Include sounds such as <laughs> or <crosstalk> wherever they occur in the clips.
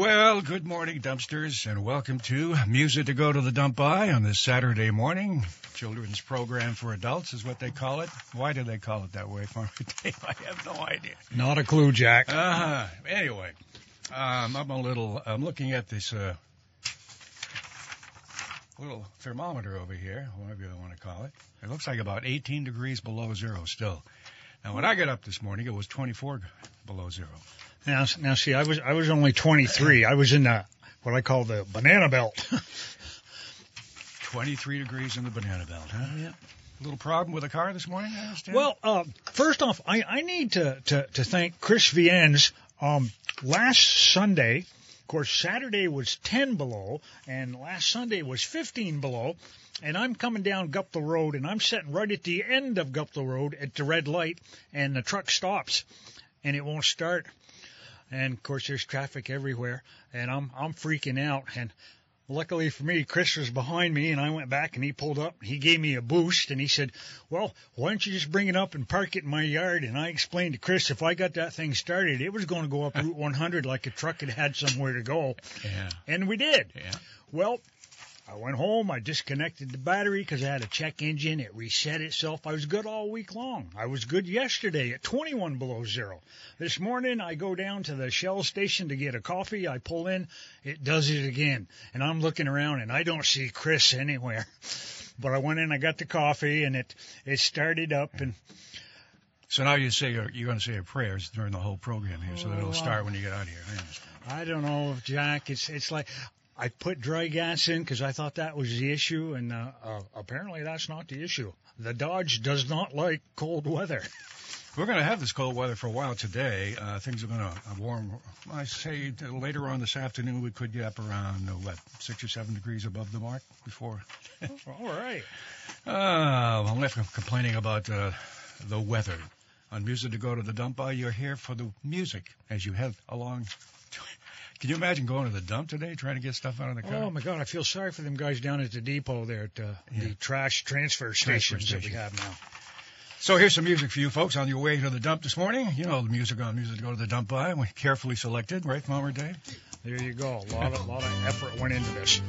Well, good morning, dumpsters, and welcome to Music to Go to the Dump By on this Saturday morning. Children's program for adults is what they call it. Why do they call it that way, <laughs> Farmer Dave? I have no idea. Not a clue, Jack. Uh-huh. Anyway, um, I'm a little, I'm looking at this uh, little thermometer over here, whatever you want to call it. It looks like about 18 degrees below zero still. Now, when I got up this morning, it was 24 below zero. Now, now, see, I was I was only 23. I was in the what I call the banana belt. <laughs> 23 degrees in the banana belt, huh? Yeah. A Little problem with the car this morning, I understand? well, uh, first off, I, I need to, to to thank Chris Viennes. Um, last Sunday, of course, Saturday was 10 below, and last Sunday was 15 below. And I'm coming down Guptil Road, and I'm sitting right at the end of Guptil Road at the red light, and the truck stops, and it won't start. And of course, there's traffic everywhere, and I'm I'm freaking out. And luckily for me, Chris was behind me, and I went back, and he pulled up. He gave me a boost, and he said, "Well, why don't you just bring it up and park it in my yard?" And I explained to Chris, if I got that thing started, it was going to go up <laughs> Route 100 like a truck had had somewhere to go, yeah, and we did. yeah. Well, I went home. I disconnected the battery because I had a check engine. It reset itself. I was good all week long. I was good yesterday at 21 below zero. This morning I go down to the Shell station to get a coffee. I pull in. It does it again. And I'm looking around and I don't see Chris <laughs> anywhere. But I went in, I got the coffee and it, it started up and So now you say you're, you're going to say your prayers during the whole program here, so that it'll start when you get out of here. I. I don't know, Jack. It's it's like I put dry gas in because I thought that was the issue, and uh, uh, apparently that's not the issue. The Dodge does not like cold weather. <laughs> We're going to have this cold weather for a while today. Uh, things are going to warm. I say later on this afternoon we could get up around uh, what six or seven degrees above the mark before. <laughs> All right. Uh, I'm left complaining about uh, the weather. On music to go to the dump by, you're here for the music as you head along. Can you imagine going to the dump today, trying to get stuff out of the car? Oh my God, I feel sorry for them guys down at the depot there at uh, Yeah. the trash transfer stations that we have now. So here's some music for you folks on your way to the dump this morning. You know the music on music to go to the dump by. We carefully selected, right, Farmer Dave? There you go. A lot of lot of effort went into this.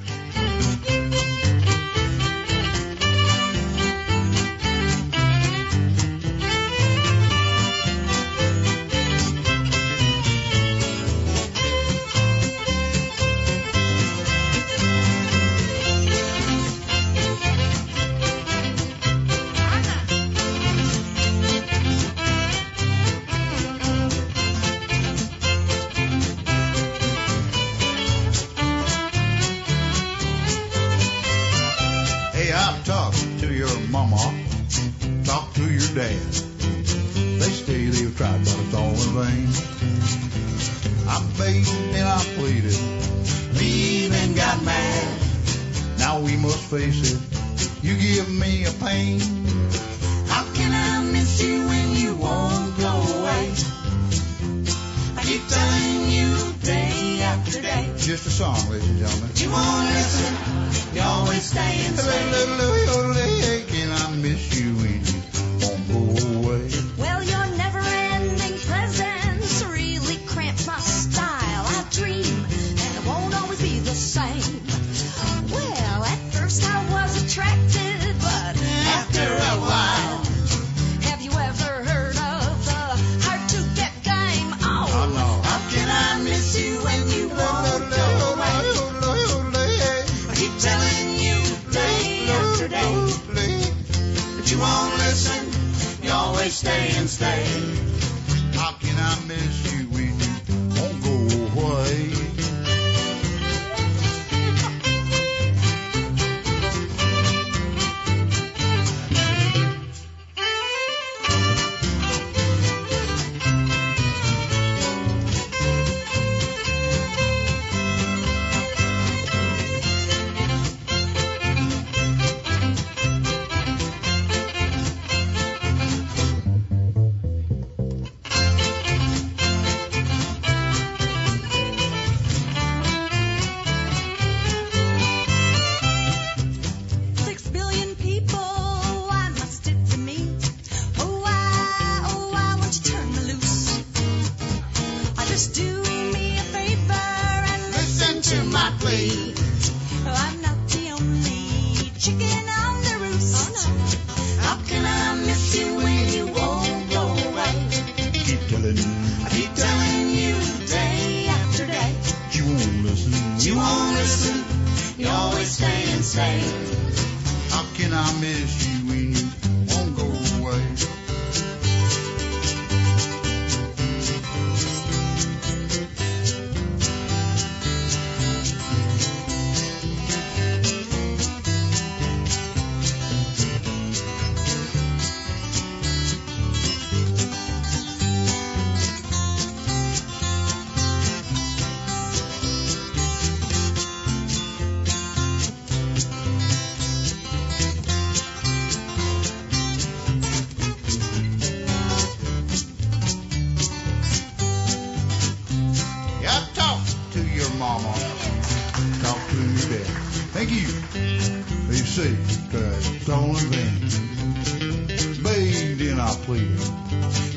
Pleading.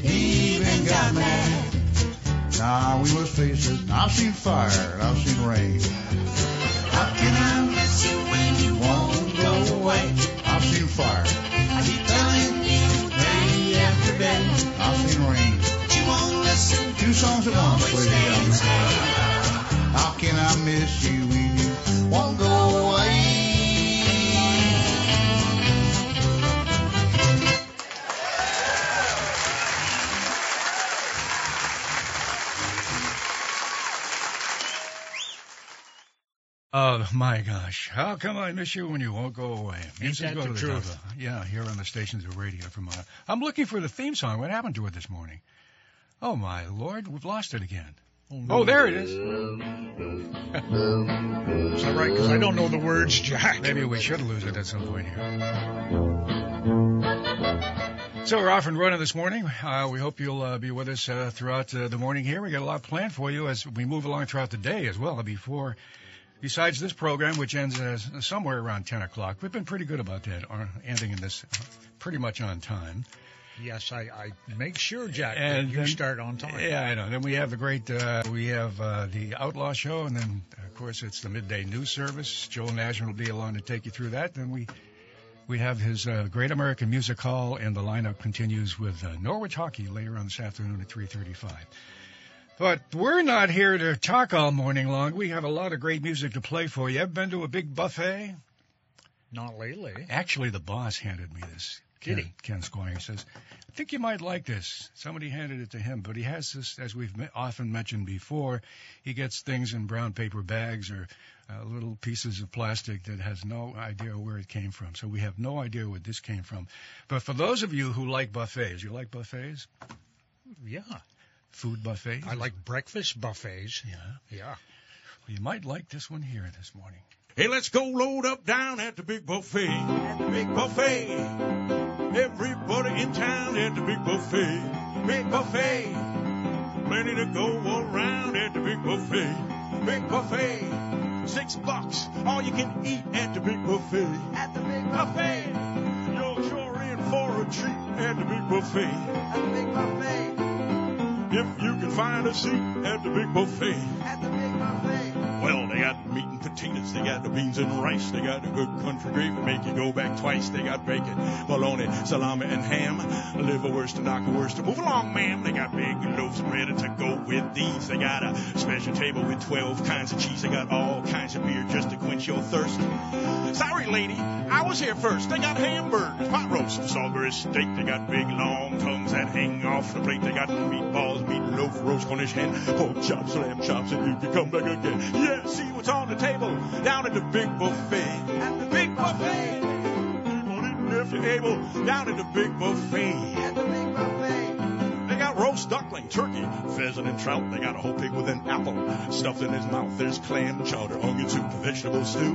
He even got mad. Now we must face it. I've seen fire and I've seen rain. My gosh! How come I miss you when you won't go away? Music that go the to truth? Delta. Yeah, here on the stations of radio from. Uh, I'm looking for the theme song. What happened to it this morning? Oh my lord, we've lost it again. Oh, there it is. Is that right? Because I don't know the words, Jack. Maybe we should lose it at some point here. So we're off and running this morning. Uh, we hope you'll uh, be with us uh, throughout uh, the morning here. We got a lot planned for you as we move along throughout the day as well. Before, besides this program, which ends uh, somewhere around 10 o'clock, we've been pretty good about that, uh, ending in this uh, pretty much on time. Yes, I, I make sure, Jack, And that you then- start on time. Yeah, I know. Then we have the great, uh, we have uh, the Outlaw Show, and then of course it's the midday news service. Joel Najman will be along to take you through that. Then we we have his uh, Great American Music Hall, and the lineup continues with uh, Norwich Hockey later on this afternoon at 3:35. But we're not here to talk all morning long. We have a lot of great music to play for you. Ever been to a big buffet? Not lately. Actually, the boss handed me this. Did Ken, Ken Squier says, I think you might like this. Somebody handed it to him, but he has this, as we've often mentioned before, he gets things in brown paper bags or uh, little pieces of plastic that has no idea where it came from. So we have no idea where this came from. But for those of you who like buffets, you like buffets? Yeah. Food buffets? I like breakfast buffets. Yeah. Yeah. Well, you might like this one here this morning. Hey, let's go load up down at the big buffet. At the big buffet. Everybody in town at the big buffet. Big buffet. Plenty to go around at the big buffet. Big buffet. Six bucks. All you can eat at the big buffet. At the big buffet. You're sure in for a treat at the big buffet. At the big buffet. If you can find a seat at the big buffet. At the big buffet. Well, they got meat they got the beans and rice, they got the good country gravy, make you go back twice. They got bacon, bologna, salami, and ham. Liverwurst and knockerwurst. Move along, ma'am. They got big loaves ready to go with these. They got a special table with 12 kinds of cheese. They got all kinds of beer just to quench your thirst. Sorry, lady, I was here first. They got hamburgers, pot roast, Salisbury steak. They got big long tongues that hang off the plate. They got meatballs, meatloaf, roast Cornish hen, pork chops, lamb chops, and you can come back again. Yeah, see what's on the table down at the big buffet. At the big buffet. Eating if you're able down at the big buffet. At the big buffet. Got roast duckling, turkey, pheasant, and trout. They got a whole pig with an apple stuffed in his mouth. There's clam chowder, onion soup, vegetable stew,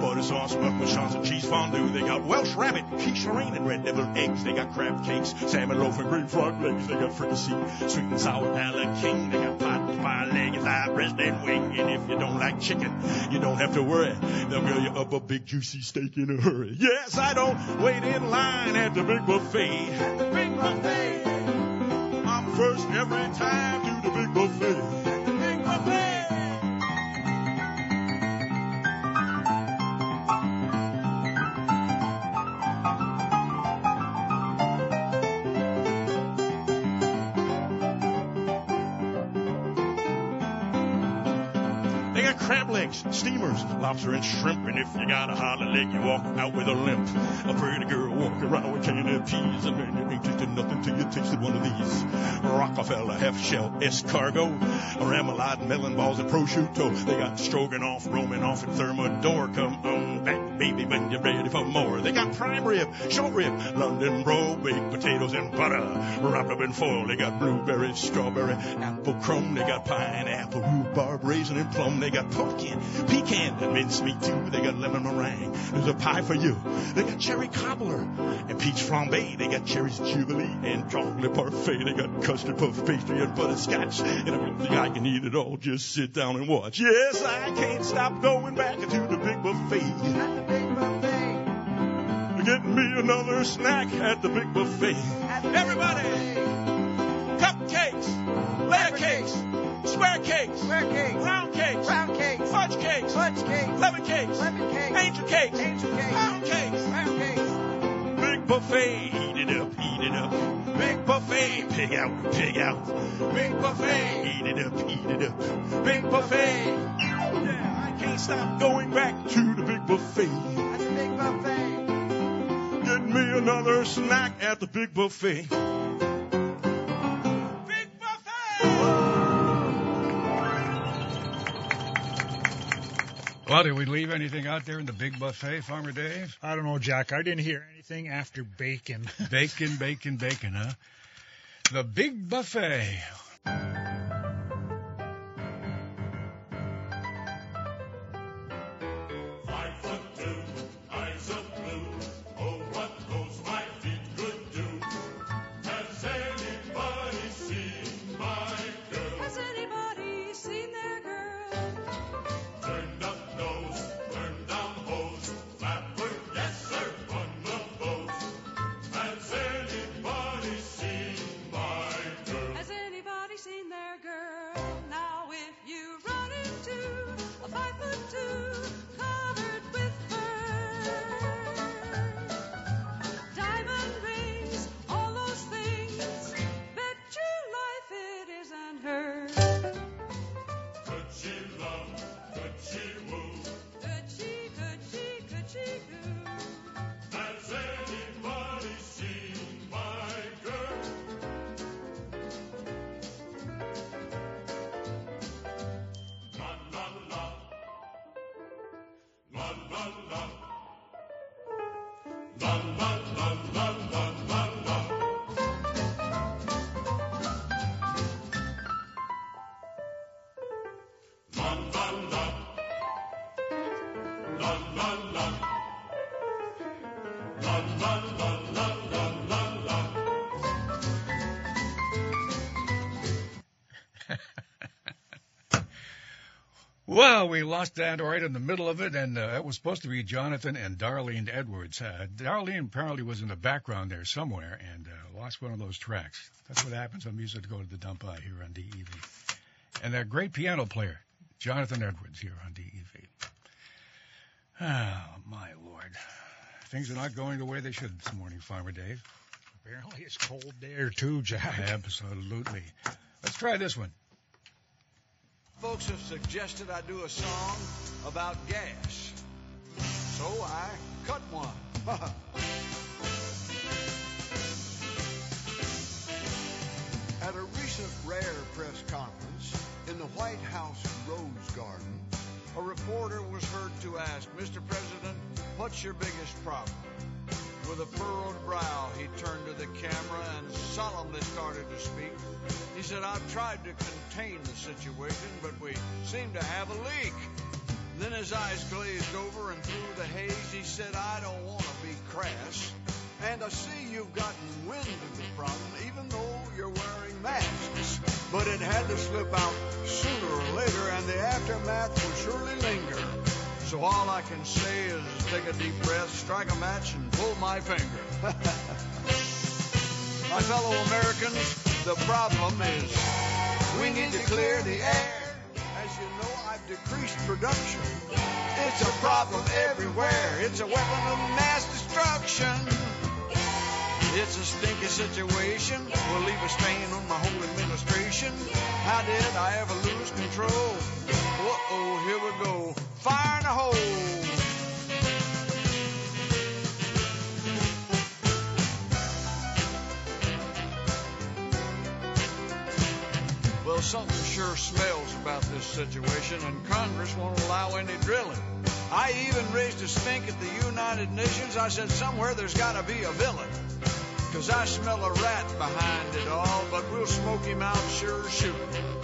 butter sauce, muffins, and cheese fondue. They got Welsh rabbit, quiche and red devil eggs. They got crab cakes, salmon loaf, and green frog legs. They got fricassee, sweet and sour palate king. They got pot pie leg, and thigh, breast, and wing. And if you don't like chicken, you don't have to worry. They'll grill you up a big juicy steak in a hurry. Yes, I don't wait in line at the big buffet. At the big buffet. First every time to the big buffet. The big buffet. Got crab legs, steamers, lobster and shrimp. And if you got a hollow leg, you walk out with a limp. A pretty girl walk around with candy peas. And man, you ain't tasted nothing till you tasted one of these. Rockefeller half shell escargot. Remoulade, melon balls, and prosciutto. They got stroganoff, Romanoff, and thermidor. Come on back, baby, when you're ready for more. They got prime rib, short rib, London brogue, baked potatoes and butter. Wrapped up in foil, they got blueberry, strawberry, apple crumb. They got pineapple, rhubarb, raisin, and plum. They got pumpkin, pecan, and mincemeat too. They got lemon meringue. There's a pie for you. They got cherry cobbler and peach flambe. They got cherries jubilee and chocolate parfait. They got custard puff pastry and butterscotch. And I don't think I can eat it all. Just sit down and watch. Yes, I can't stop going back to the big buffet. At the big buffet. Getting me another snack at the big buffet. The Everybody, buffet. cupcakes, layer cakes, square cakes, Square cakes. round cakes, Round cakes. fudge cakes, Fudge cakes. lemon cakes, Lemon cakes. angel cakes, Angel cakes. pound cakes. Round cakes. Big buffet, eat it up, eat it up. Big buffet, pig out, pig out. Big buffet, eat it up, eat it up. Big buffet. Yeah, I can't stop going back to the big buffet. Big buffet. Get me another snack at the big buffet. Big buffet! Well, did we leave anything out there in the big buffet, Farmer Dave? I don't know, Jack. I didn't hear anything after bacon. <laughs> Bacon, bacon, bacon, huh? The big buffet. Well, we lost that right in the middle of it, and uh, it was supposed to be Jonathan and Darlene Edwards. Uh, Darlene apparently was in the background there somewhere and uh, lost one of those tracks. That's what happens when music to go to the dump out here on DEV. And that great piano player, Jonathan Edwards, here on DEV. Oh, my Lord. Things are not going the way they should this morning, Farmer Dave. Apparently it's cold there too, Jack. Absolutely. Let's try this one. Folks have suggested I do a song about gas. So I cut one. <laughs> At a recent rare press conference in the White House Rose Garden, a reporter was heard to ask, Mr. President, what's your biggest problem? With a furrowed brow, he turned to the camera and solemnly started to speak. He said, I've tried to contain the situation, but we seem to have a leak. Then his eyes glazed over, and through the haze, he said, I don't want to be crass. And I see you've gotten wind of the problem, even though you're wearing masks. But it had to slip out sooner or later, and the aftermath will surely linger. So all I can say is take a deep breath, strike a match, and pull my finger. <laughs> my fellow Americans, the problem is we need to clear the air. As you know, I've decreased production. It's a problem everywhere. It's a weapon of mass destruction. It's a stinky situation. Will leave a stain on my whole administration. How did I ever lose control? Uh-oh, here we fire in a hole. Well, something sure smells about this situation, and Congress won't allow any drilling. I even raised a stink at the United Nations. I said, somewhere there's got to be a villain. Cause I smell a rat behind it all, but we'll smoke him out sure shooting.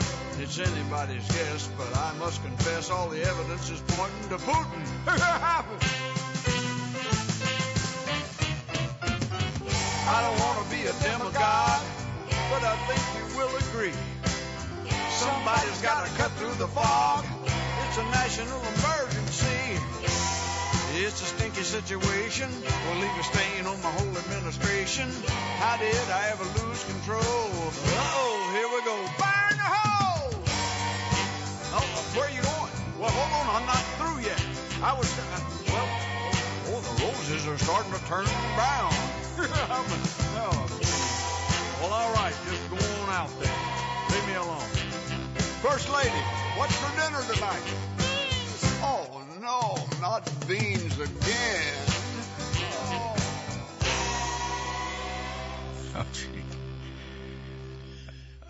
It's anybody's guess, but I must confess all the evidence is pointing to Putin. <laughs> I don't want to be a demagogue, but I think you will agree. Somebody's got to cut through the fog. It's a national emergency. It's a stinky situation. Will leave a stain on my whole administration. How did I ever lose control? Uh-oh, here we go. Well, hold on, I'm not through yet. I was, uh, well, oh, the roses are starting to turn brown. <laughs> oh, well, all right, just go on out there. Leave me alone. First lady, what's for dinner tonight? Oh, no, not beans again. Oh. <laughs> Oh, gee.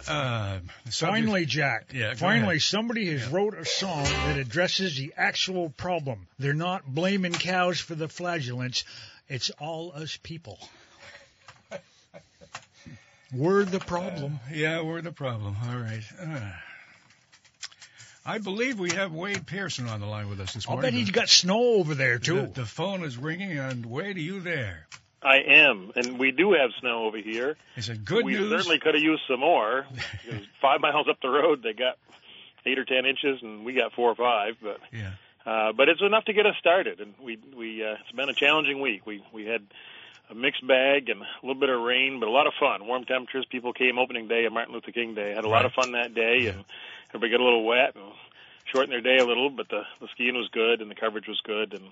Uh, Finally, Jack. Yeah, Finally, ahead. somebody has wrote a song that addresses the actual problem. They're not blaming cows for the flagellants. It's all us people. We're the problem. Yeah, we're the problem. All right. Uh, I believe we have Wade Pearson on the line with us this morning. I'll bet he's got snow over there the, too. the phone is ringing, and Wade, are you there? I am, and we do have snow over here. Is it good we news? certainly could have used some more. <laughs> Five miles up the road, they got eight or ten inches, and we got four or five. But Yeah. uh, but it's enough to get us started. And we we uh, it's been a challenging week. We we had a mixed bag and a little bit of rain, but a lot of fun. Warm temperatures. People came opening day of Martin Luther King Day. Had a lot of fun that day, and everybody got a little wet and shortened their day a little. But the the skiing was good, and the coverage was good, and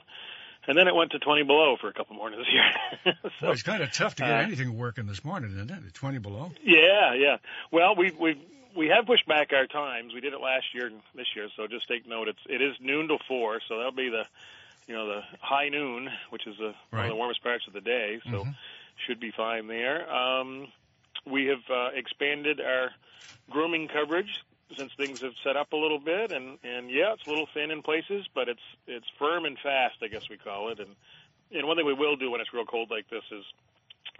and then it went to 20 below for a couple mornings here. <laughs> so, Well, it's kind of tough to get uh, anything working this morning, isn't it? At 20 below. Yeah, yeah. Well, we we we have pushed back our times. We did it last year and this year, so just take note. It's it is noon to four, so that'll be the you know the high noon, which is the one of the warmest parts of the day. So Mhm. should be fine there. Um, we have uh, expanded our grooming coverage since things have set up a little bit, and and yeah, it's a little thin in places, but it's it's firm and fast, I guess we call it. And and one thing we will do when it's real cold like this is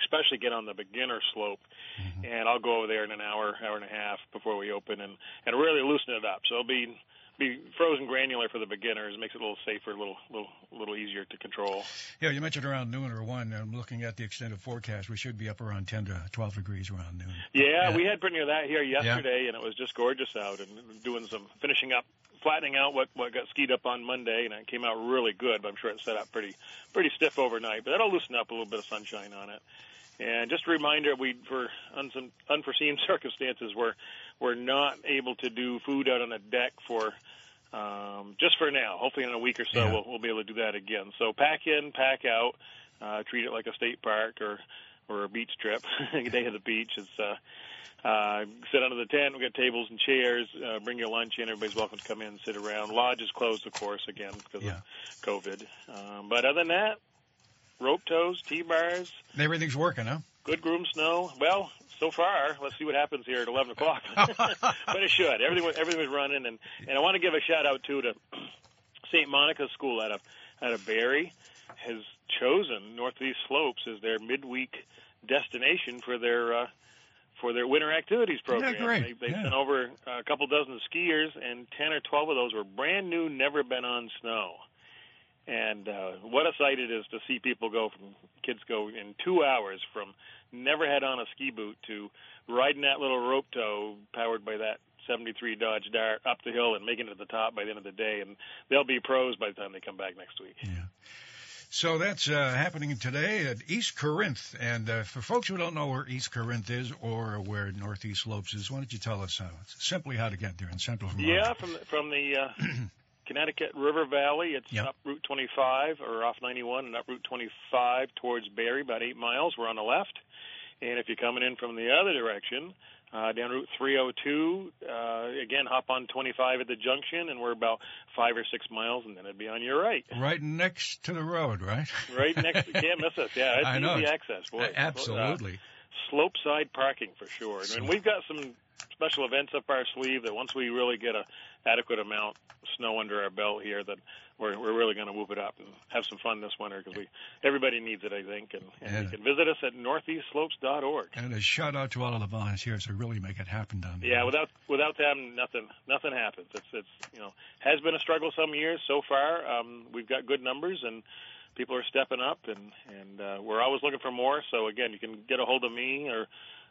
especially get on the beginner slope mm-hmm. and I'll go over there in an hour, hour and a half before we open and and really loosen it up. So it'll be be frozen granular for the beginners. It makes it a little safer, a little little little easier to control. Yeah, you mentioned around noon or 1. I'm looking at the extended forecast. We should be up around 10 to 12 degrees around noon. Yeah, Yeah. we had pretty near that here yesterday, and it was just gorgeous out. And doing some finishing up, flattening out what what got skied up on Monday, and it came out really good. But I'm sure it set up pretty pretty stiff overnight. But that'll loosen up a little bit of sunshine on it. And just a reminder, we for un- unforeseen <laughs> circumstances, we're we're not able to do food out on a deck for um, just for now. Hopefully, in a week or so, Yeah. we'll, we'll be able to do that again. So pack in, pack out, uh, treat it like a state park or or a beach trip, <laughs> day of the beach. It's uh, uh, sit under the tent. We got tables and chairs. Uh, bring your lunch in. Everybody's welcome to come in and sit around. Lodge is closed, of course, again because Yeah. of COVID. Um, but other than that, rope tows, T-bars, Everything's working, huh? Good groom snow. Well, so far, let's see what happens here at 11 o'clock. <laughs> but it should. Everything was, everything was running, and and I want to give a shout out too to St. Monica's School out of out of Barre has chosen Northeast Slopes as their midweek destination for their uh, for their winter activities program. great. They, they Yeah. sent over a couple dozen skiers, and 10 or 12 of those were brand new, never been on snow. And uh, what a sight it is to see people go from kids go in two hours from never had on a ski boot to riding that little rope tow powered by that 73 Dodge Dart up the hill and making it to the top by the end of the day. And they'll be pros by the time they come back next week. Yeah. So that's uh, happening today at East Corinth. And uh, for folks who don't know where East Corinth is or where Northeast Slopes is, why don't you tell us uh, simply how to get there in central Vermont? Yeah, from the, from the uh, <clears throat> Connecticut River Valley, it's Yep. up Route 25 or off 91 and up Route 25 towards Barre, about eight miles. We're on the left. And if you're coming in from the other direction, uh, down Route 302, uh, again, hop on 25 at the junction, and we're about five or six miles, and then it'd be on your right. Right next to the road, right? Right next, you can't miss us. Yeah, <laughs> it's I know. easy access. Boy, Absolutely. Slope side parking for sure. And we've got some special events up our sleeve that once we really get a adequate amount of snow under our belt here, that we're we're really going to whoop it up and have some fun this winter because we everybody needs it, I think. And, and Yeah. you can visit us at northeastslopes.org. And a shout out to all of the volunteers who really make it happen down there. Yeah, without without them, nothing nothing happens. It's it's you know has been a struggle some years so far. Um, we've got good numbers and people are stepping up and and uh, we're always looking for more. So again, you can get a hold of me or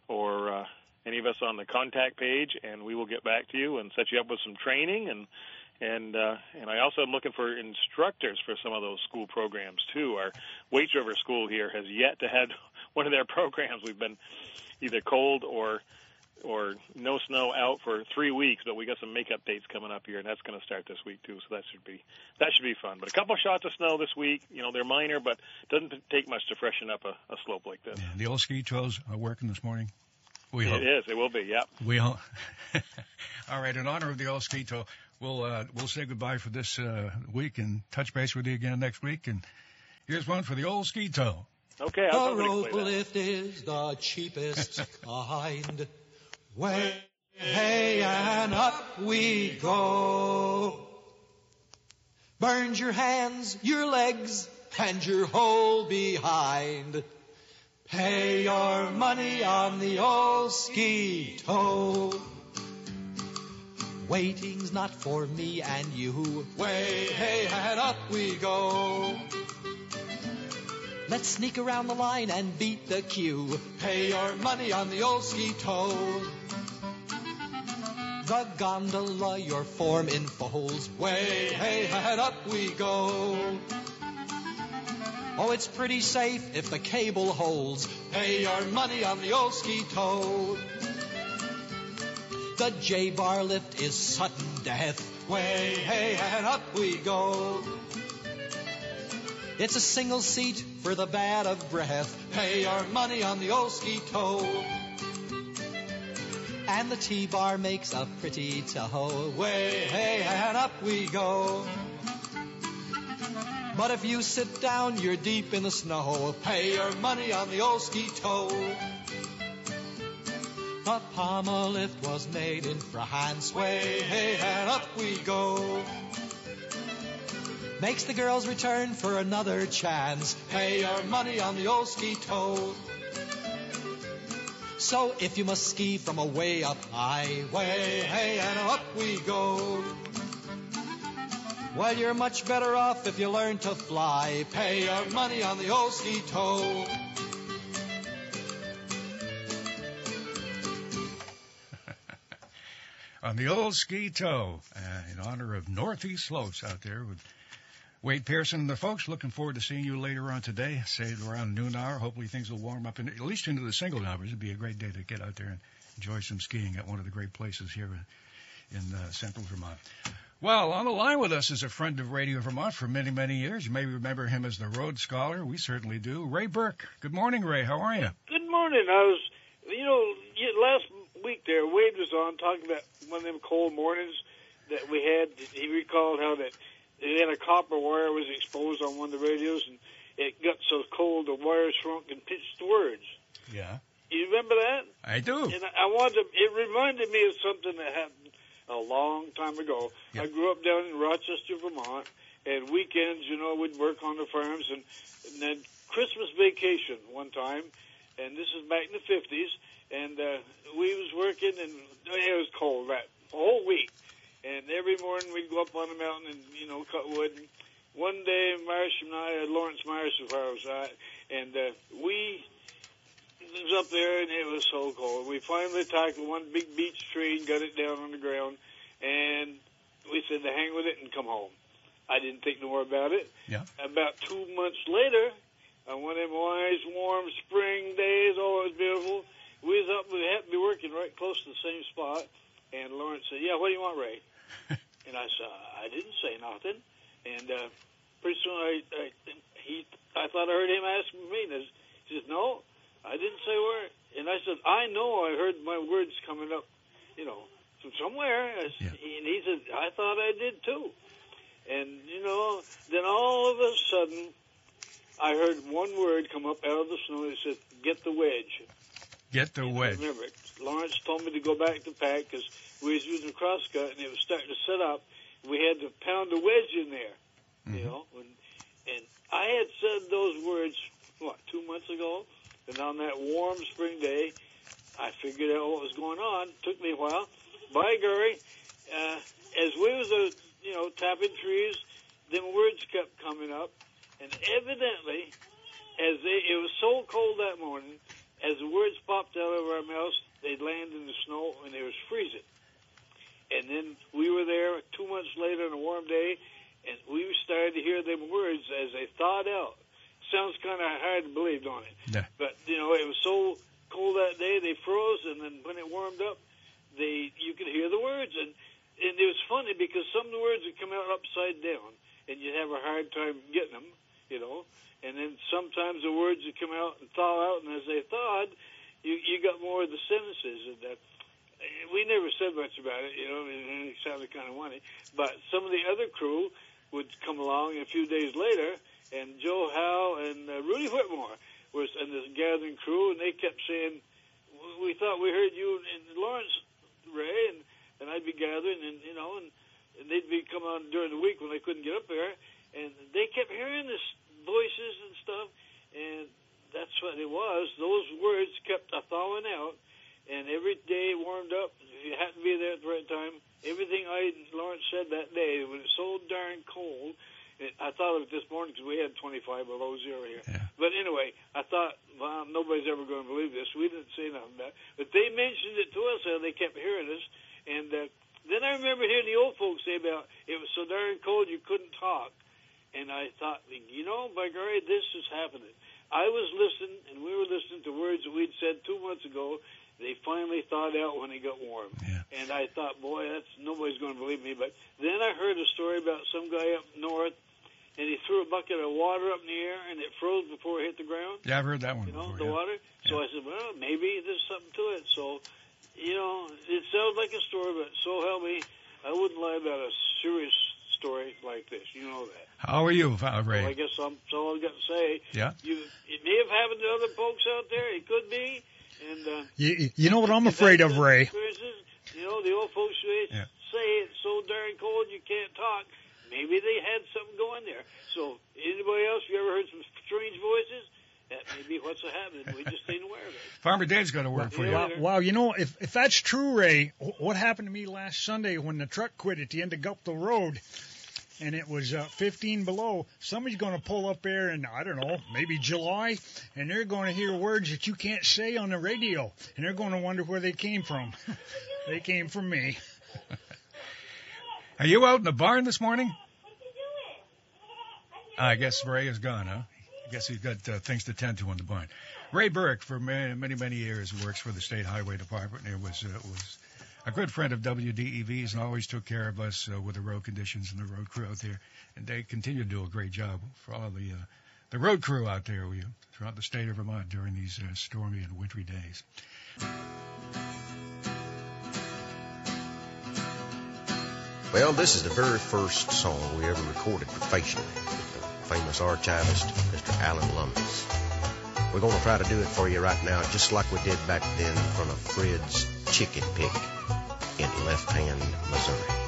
or uh, any of us on the contact page, and we will get back to you and set you up with some training and. And uh, and I also am looking for instructors for some of those school programs too. Our Waits River School here has yet to have <laughs> one of their programs. We've been either cold or or no snow out for three weeks, but we got some makeup dates coming up here, and that's going to start this week too. So that should be that should be fun. But a couple shots of snow this week. You know, they're minor, but it doesn't take much to freshen up a, a slope like this. The old ski tows are working this morning. We hope. It is. It will be. Yep. We hope. <laughs> all right. In honor of the old ski tow, we'll uh, we'll say goodbye for this uh, week and touch base with you again next week. And here's one for the old ski tow. Okay. I'll The somebody rope lift is the cheapest <laughs> kind. Way, hey, and up we go. Burns your hands, your legs, and your whole behind. Pay your money on the old ski tow. Waiting's not for me and you. Way, hey, and up we go. Let's sneak around the line and beat the queue. Pay your money on the old ski tow. The gondola, your form enfolds. Way, hey, and up we go. Oh, it's pretty safe if the cable holds. Pay your money on the old ski tow. The J-bar lift is sudden death. Way, hey, and up we go. It's a single seat for the bad of breath. Pay your money on the old ski tow. And the T-bar makes a pretty toe. Way, hey, and up we go. But if you sit down, you're deep in the snow. Pay your money on the old ski tow. The Poma lift was made in France. Way, hey, and up we go. Makes the girls return for another chance. Pay your money on the old ski tow. So if you must ski from a way up high, way, hey, and up we go. Well, you're much better off if you learn to fly. Pay your money on the old ski tow. <laughs> on the old ski toe uh, in honor of Northeast Slopes out there with Wade Pearson and the folks. Looking forward to seeing you later on today, say around noon hour. Hopefully things will warm up, and at least into the single numbers. It'd be a great day to get out there and enjoy some skiing at one of the great places here in, in uh, central Vermont. Well, on the line with us is a friend of Radio Vermont for many, many years. You may remember him as the Rhodes Scholar. We certainly do. Ray Burke. Good morning, Ray. How are you? Good morning. I was, you know, last week there, Wade was on talking about one of them cold mornings that we had. He recalled how that they had a copper wire was exposed on one of the radios, and it got so cold the wire shrunk and pitched the words. Yeah. You remember that? I do. And I I wanted to, it reminded me of something that happened a long time ago. Yeah. I grew up down in Rochester, Vermont, and weekends, you know, we'd work on the farms, and, and then Christmas vacation one time, and this is back in the 50s, and uh, we was working, and it was cold that whole week. And every morning we'd go up on the mountain and, you know, cut wood. And one day, Marsh and I, uh, Lawrence Myers was where I was at, and uh, we was up there and it was so cold. We finally tackled one big beech tree and got it down on the ground, and we said to hang with it and come home. I didn't think no more about it. Yeah. About two months later, on one of them wise, warm spring days, oh, it was beautiful. We was up, we happened to be working right close to the same spot, and Lawrence said, "Yeah, what do you want, Ray?" and I said, "I didn't say nothing." And uh, pretty soon, I, I he, I thought I heard him ask me. And he says, "No, I didn't say a word." And I said, "I know. I heard my words coming up, you know, from somewhere." I s- Yeah. And he said, "I thought I did too." And you know, then all of a sudden, I heard one word come up out of the snow. It said, "Get the wedge." Wedge. remember. Lawrence told me to go back to pack because we was using crosscut and it was starting to set up. We had to pound a wedge in there, Mm-hmm. you know. And, and I had said those words what two months ago, and on that warm spring day, I figured out what was going on. Took me a while. By Gary, uh, as we was uh, you know tapping trees, them words kept coming up, and evidently, as they, it was so cold that morning, as the words popped out of our mouths, they'd land in the snow and they was freezing. And then we were there two months later on a warm day, and we started to hear them words as they thawed out. Sounds kind of hard to believe, don't it? Yeah. But you know, it was so cold that day they froze, and then when it warmed up, they you could hear the words, and and it was funny because some of the words would come out upside down, and you'd have a hard time getting them, you know. And then sometimes the words would come out and thaw out, and as they thawed, you you got more of the sentences, and that we never said much about it, you know. and It sounded kind of funny, but some of the other crew would come along a few days later, and Joe Howe and uh, Rudy Whitmore was in this gathering crew, and they kept saying, "We thought we heard you and Lawrence Ray," and and I'd be gathering, and you know, and, and they'd be coming on during the week when they couldn't get up there, and they kept hearing this voices and stuff, and that's what it was. Those words kept a thawing out, and every day it warmed up. If you happened to be there at the right time, everything I Lawrence said that day when it's so darn cold. It, I thought of it this morning because we had 25 below zero here. Yeah. But anyway, I thought, well, nobody's ever going to believe this. We didn't say nothing about it. But they mentioned it to us, and they kept hearing us. And uh, then I remember hearing the old folks say about it was so darn cold you couldn't talk. And I thought, you know, by golly, this is happening. I was listening, and we were listening to words that we'd said two months ago. They finally thawed out when it got warm. Yeah. And I thought, boy, that's nobody's going to believe me. But then I heard a story about some guy up north, and he threw a bucket of water up in the air, and it froze before it hit the ground Yeah, I've heard that one you know, before. the yeah. water. So I said, well, maybe there's something to it. So, you know, it sounds like a story, but so help me, I wouldn't lie about a serious story like this. You know that. How are you, uh, Well, I guess I'm, that's all I've got to say. Yeah. You, it may have happened to other folks out there. It could be. And uh, You, you know what I'm afraid of, Ray? You know, the old folks say, Yeah. say it's so darn cold you can't talk. Maybe they had something going there. So, anybody else, you ever heard some strange voices? That may be what's happening. We just ain't aware of it. <laughs> Farmer Dave's got a word for you. Yeah. Wow, wow, you know, if if that's true, Ray, wh- what happened to me last Sunday when the truck quit at the end of Guptil Road, and it was uh, 15 below? Somebody's going to pull up there in I don't know, maybe July, and they're going to hear words that you can't say on the radio, and they're going to wonder where they came from. <laughs> they came from me. Are you out in the barn this morning? I guess Ray is gone, huh? Guess he's got uh, things to tend to on the barn. Ray Burke, for many, many, many years, works for the State Highway Department. He was uh, was a good friend of WDEV's and always took care of us uh, with the road conditions and the road crew out there. And they continue to do a great job for all the uh, the road crew out there throughout the state of Vermont during these uh, stormy and wintry days. Well, this is the very first song we ever recorded professionally famous archivist, Mr. Alan Lomax. We're going to try to do it for you right now, just like we did back then in front of Fred's Chicken Pick in Left Hand, Missouri.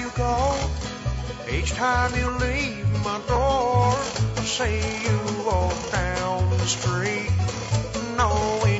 You go. Each time you leave my door, I see you walk down the street, knowing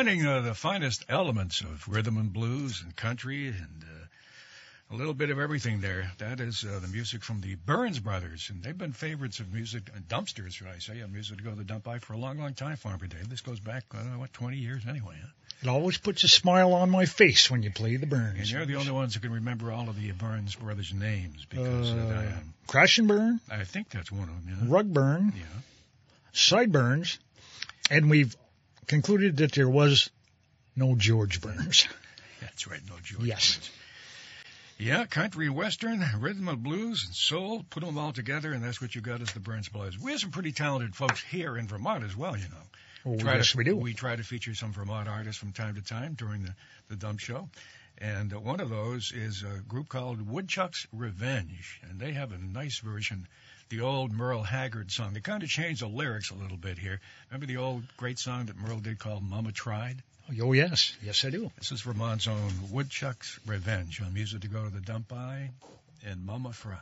Combining uh, the finest elements of rhythm and blues and country and uh, a little bit of everything there. That is uh, the music from the Burns Brothers, and they've been favorites of music uh, dumpsters, should I say, on music to go to the dump by for a long, long time, Farmer Dave. This goes back, uh, what, 20 years anyway. Huh? It always puts a smile on my face when you play the Burns. And you're the only ones who can remember all of the Burns Brothers' names because uh, Uh, I, Crash and Burn, I think that's one of them. Yeah. Rug Burn, Yeah. Sideburns, and we've concluded that there was no George Burns. <laughs> That's right, no George. Yes. Yeah, country, western, rhythm and blues, and soul. Put them all together, and that's what you got as the Burns Brothers. We have some pretty talented folks here in Vermont as well, you know. Oh, try yes, to, we do. We try to feature some Vermont artists from time to time during the, the dump show. And uh, one of those is a group called Woodchuck's Revenge. And they have a nice version, the old Merle Haggard song. They kind of changed the lyrics a little bit here. Remember the old great song that Merle did called Mama Tried? Oh, oh, yes. Yes, I do. This is Vermont's own Woodchuck's Revenge on music to go to the dump by and Mama Fried.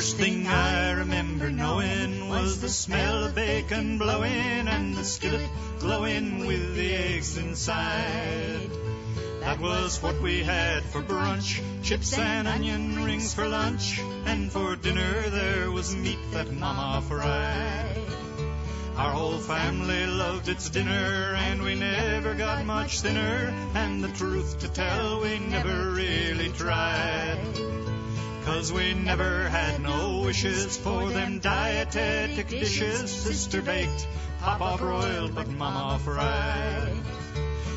First thing I remember knowing was the smell of bacon blowing and the skillet glowing with the eggs inside. That was what we had for brunch, chips and onion rings for lunch, and for dinner there was meat that Mama fried. Our whole family loved its dinner, and we never got much thinner, and the truth to tell, we never. Cause we never had no wishes for them dietetic dishes. Sister baked, Papa broiled, but Mama fried.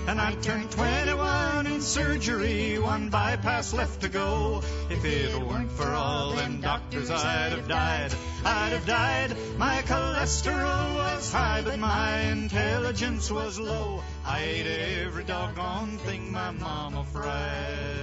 And I turned 21 in surgery, one bypass left to go. If it weren't for all them doctors, I'd have died. I'd have died. My cholesterol was high, but my intelligence was low. I ate every doggone thing my mama fried.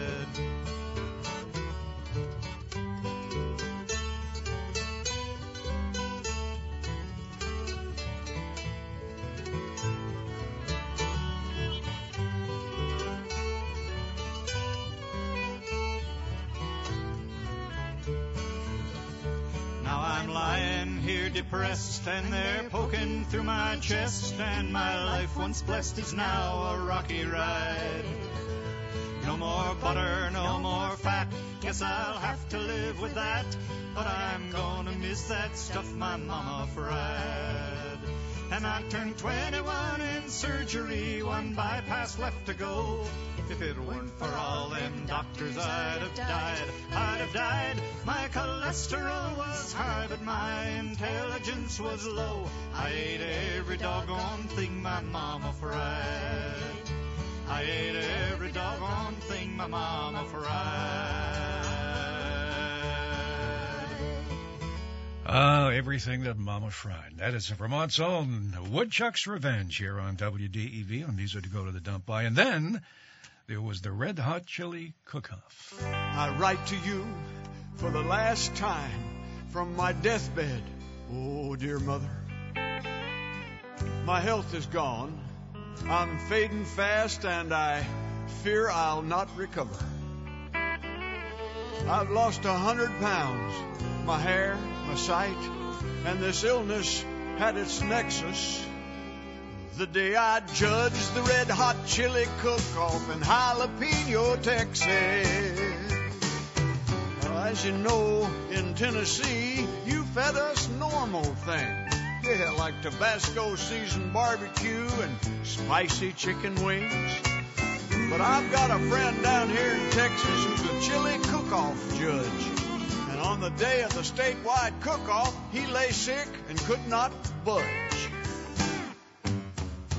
Depressed, and they're poking through my chest, and my life once blessed is now a rocky ride. No more butter, no more fat. Guess I'll have to live with that. But I'm gonna miss that stuff my mama fried. And I turned 21 in surgery, one bypass left to go. If it weren't for all them doctors, I'd have died. I'd have died. My cholesterol was high, but my intelligence was low. I ate every doggone thing my mama fried. I ate every doggone thing my mama fried. Ah, everything that Mama fried. That is Vermont's own Woodchuck's Revenge here on WDEV on are to Go to the Dump By. And then there was the Red Hot Chili Cook-Off. I write to you for the last time from my deathbed. Oh, dear mother. My health is gone. I'm fading fast and I fear I'll not recover. I've lost a hundred pounds, my hair, sight, and this illness had its nexus. The day I judged the red hot chili cook-off in Jalapeno, Texas. Well, as you know, in Tennessee, you fed us normal things. Yeah, like Tabasco seasoned barbecue and spicy chicken wings. But I've got a friend down here in Texas who's a chili cook-off judge. And on the day of the statewide cook-off, he lay sick and could not budge.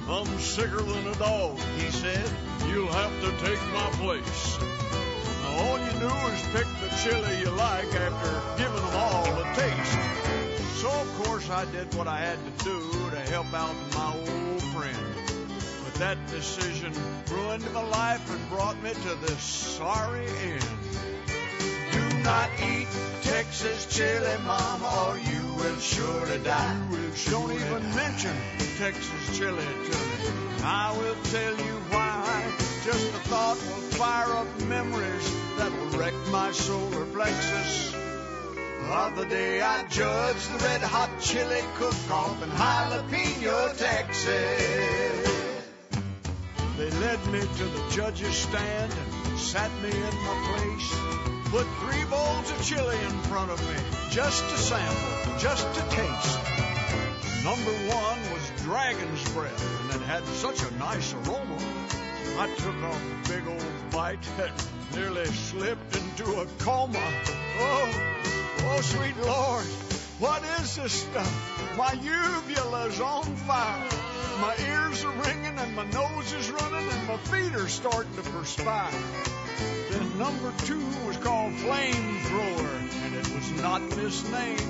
I'm sicker than a dog, he said. You'll have to take my place. Now, all you do is pick the chili you like after giving them all a taste. So, of course, I did what I had to do to help out my old friend. But that decision ruined my life and brought me to this sorry end. Not eat Texas chili, mama, or you will surely die. Don't even mention Texas chili to me. I will tell you why. Just the thought will fire up memories that will wreck my solar plexus. Of the day I judged the red hot chili cook-off in Jalapeno, Texas. They led me to the judge's stand and sat me in my place. Put three bowls of chili in front of me, just to sample, just to taste. Number one was dragon's breath, and it had such a nice aroma. I took a big old bite that nearly slipped into a coma. Oh, oh, sweet Lord, what is this stuff? My uvula's on fire. My ears are ringing and my nose is running and my feet are starting to perspire. Then number two was called Flamethrower, and it was not misnamed.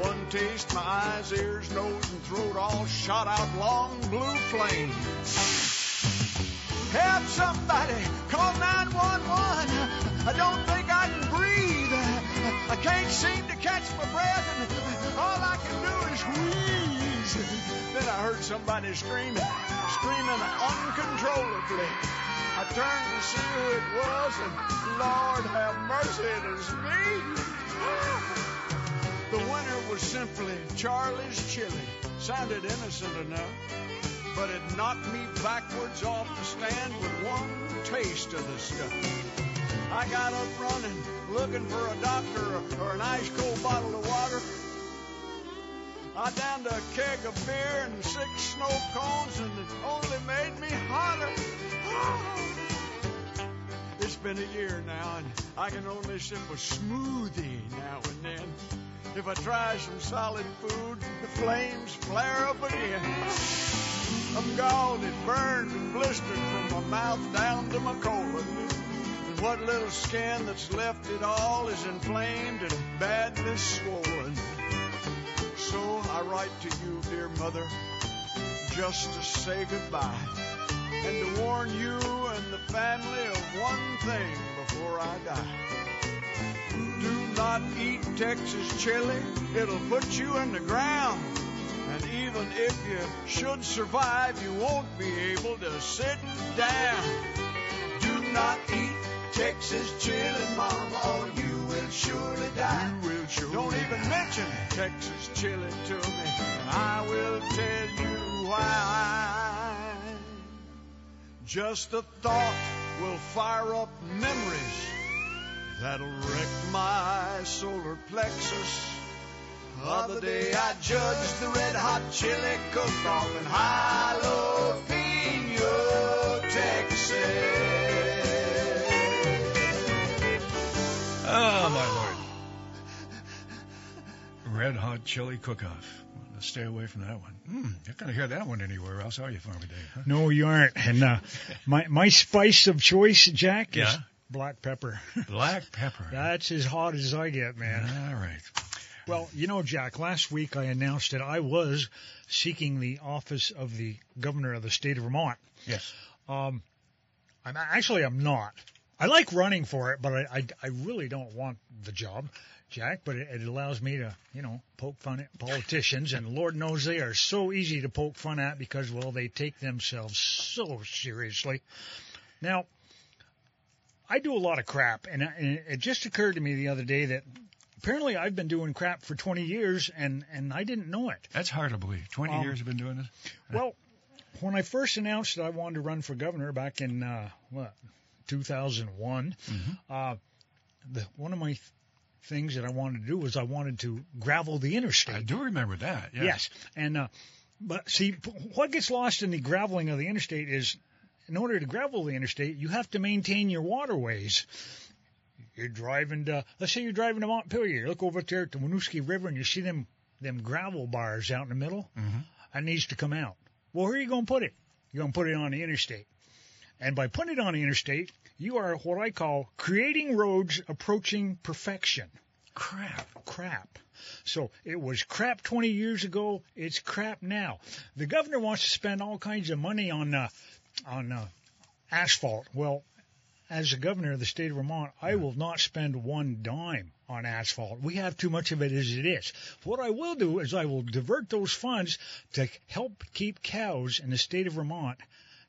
One taste, my eyes, ears, nose, and throat all shot out long blue flames. Help somebody, call 911. I don't think I can breathe. I can't seem to catch my breath, and all I can do is wheeze. I heard somebody screaming, screaming uncontrollably. I turned to see who it was, and Lord have mercy, it was me. The winner was simply Charlie's Chili. Sounded innocent enough, but it knocked me backwards off the stand with one taste of the stuff. I got up running, looking for a doctor or, or an ice cold bottle of water. I downed a keg of beer and six snow cones, and it only made me hotter. <sighs> It's been a year now, and I can only sip a smoothie now and then. If I try some solid food, the flames flare up again. I'm gone and burned and blistered from my mouth down to my colon. And what little skin that's left it all is inflamed and badly swollen. So I write to you, dear mother, just to say goodbye and to warn you and the family of one thing before I die. Do not eat Texas chili. It'll put you in the ground. And even if you should survive, you won't be able to sit down. Do not eat Texas chili, mama, or you will surely die. You will surely Don't even mention Texas chili to me, and I will tell you why. Just a thought will fire up memories that'll wreck my solar plexus. Other day I judged the red hot chili cook-off in Jalapeno, Texas. Oh, my <gasps> lord. Red Hot Chili Cook-Off. Stay away from that one. Hmm, you're not going to hear that one anywhere else, are you, Farmer Dave? Huh? No, you aren't. And uh, my my spice of choice, Jack, is black pepper. <laughs> Black pepper. That's as hot as I get, man. All right. Well, you know, Jack, last week I announced that I was seeking the office of the governor of the state of Vermont. Yes. Um, I'm actually I'm not. I like running for it, but I I, I really don't want the job, Jack. But it, it allows me to you know poke fun at politicians, and Lord knows they are so easy to poke fun at because well they take themselves so seriously. Now, I do a lot of crap, and, I- and it just occurred to me the other day that apparently I've been doing crap for 20 years, and and I didn't know it. That's hard to believe. 20 Um, years you've been doing this? Well, when I first announced that I wanted to run for governor back in uh, what 2001, uh, the one of my th- things that I wanted to do was I wanted to gravel the interstate. I do remember that. Yes. Yes, and uh, but see, what gets lost in the graveling of the interstate is, in order to gravel the interstate, you have to maintain your waterways. You're driving to, let's say you're driving to Montpelier. You look over there at the Winooski River and you see them them gravel bars out in the middle. Mhm. That needs to come out. Well, where are you going to put it? You're going to put it on the interstate. And by putting it on the interstate, you are what I call creating roads approaching perfection. Crap. Crap. So it was crap 20 years ago. It's crap now. The governor wants to spend all kinds of money on uh, on uh, asphalt. Well, as the governor of the state of Vermont, I will not spend one dime on asphalt. We have too much of it as it is. What I will do is I will divert those funds to help keep cows in the state of Vermont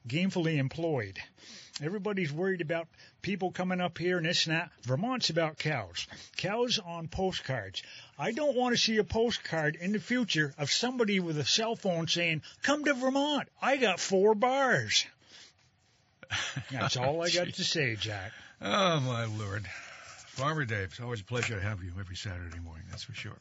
gainfully employed. Everybody's worried about people coming up here and this and that. Vermont's about cows. Cows on postcards. I don't want to see a postcard in the future of somebody with a cell phone saying, come to Vermont. I got four bars. That's all I got to say, Jack. <laughs> Oh, my Lord. Farmer Dave, it's always a pleasure to have you every Saturday morning, that's for sure.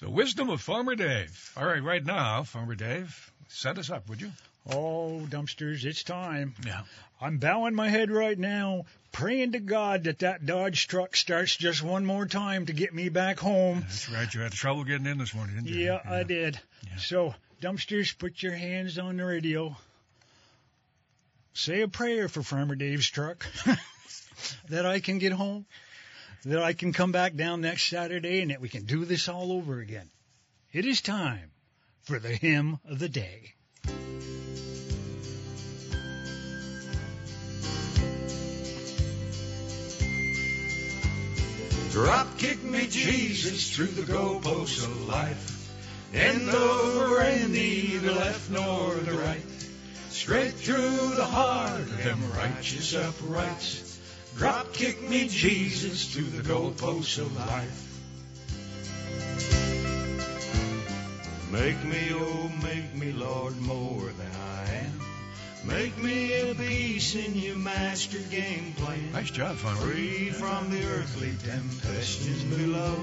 The wisdom of Farmer Dave. All right, right now, Farmer Dave, set us up, would you? Oh, dumpsters, it's time. Yeah. I'm bowing my head right now, praying to God that that Dodge truck starts just one more time to get me back home. That's right. You had trouble getting in this morning, didn't you? Yeah, I did. So, dumpsters, put your hands on the radio. Say a prayer for Farmer Dave's truck <laughs> that I can get home, that I can come back down next Saturday, and that we can do this all over again. It is time for the hymn of the day. Drop kick me, Jesus, through the goalposts of life. End over and neither left nor the right. Straight through the heart of them righteous uprights. Drop kick me, Jesus, through the goalposts of life. Make me, oh, make me, Lord, more than I am. Make me a piece in your master game plan. Nice job, Farmer. Free from the earthly below.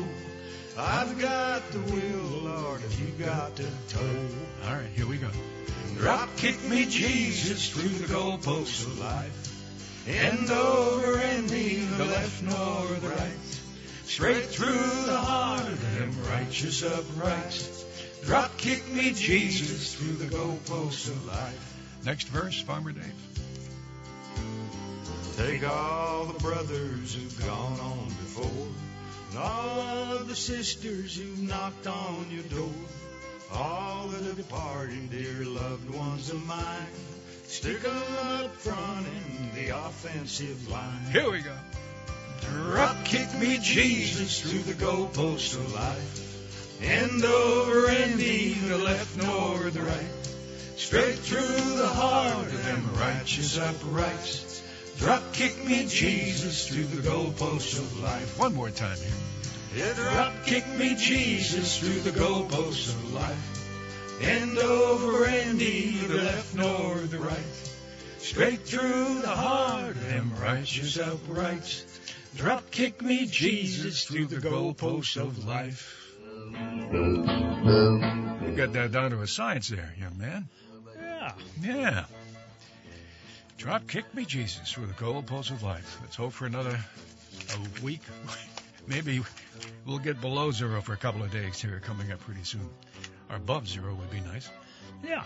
I've got the will, Lord, if you got the toe. All right, here we go. Drop kick me, Jesus, through the goalposts of life. End over and neither left nor the right. Straight through the heart of them righteous uprights. Drop kick me, Jesus, through the goalposts of life. Next verse, Farmer Dave. Take all the brothers who've gone on before, and all of the sisters who've knocked on your door, all the departing dear loved ones of mine. Stick 'em up front in the offensive line. Here we go. Drop kick me, Jesus, through the goalposts of life. End over and neither left nor the right. Straight through the heart of them righteous uprights. Drop kick me, Jesus, through the goalposts of life. One more time here. Yeah, drop kick me, Jesus, through the goalposts of life. End over and neither left nor the right. Straight through the heart of them righteous uprights. Drop kick me, Jesus, through the goalposts of life. You got that down to a science there, young man. Yeah. Drop kick me, Jesus, through the pulse of life. Let's hope for another a week. <laughs> Maybe we'll get below zero for a couple of days here coming up pretty soon. Or above zero would be nice. Yeah.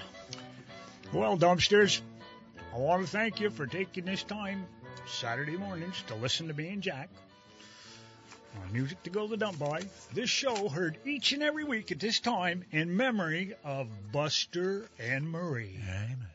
Well, dumpsters, I want to thank you for taking this time Saturday mornings to listen to me and Jack on Music to Go the Dump By. This show heard each and every week at this time in memory of Buster and Marie. Amen.